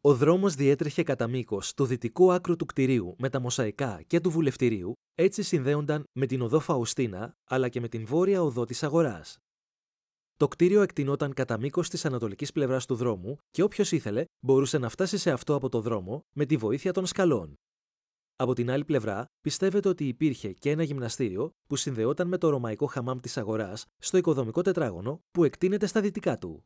Ο δρόμος διέτρεχε κατά μήκος του δυτικού άκρου του κτηρίου με τα μοσαϊκά και του βουλευτηρίου, έτσι συνδέονταν με την οδό Φαουστίνα αλλά και με την βόρεια οδό της αγοράς. Το κτίριο εκτινόταν κατά μήκος της ανατολικής πλευράς του δρόμου και όποιος ήθελε μπορούσε να φτάσει σε αυτό από το δρόμο με τη βοήθεια των σκαλών. Από την άλλη πλευρά, πιστεύετε ότι υπήρχε και ένα γυμναστήριο που συνδεόταν με το ρωμαϊκό χαμάμ της αγοράς στο οικοδομικό τετράγωνο που εκτείνεται στα δυτικά του.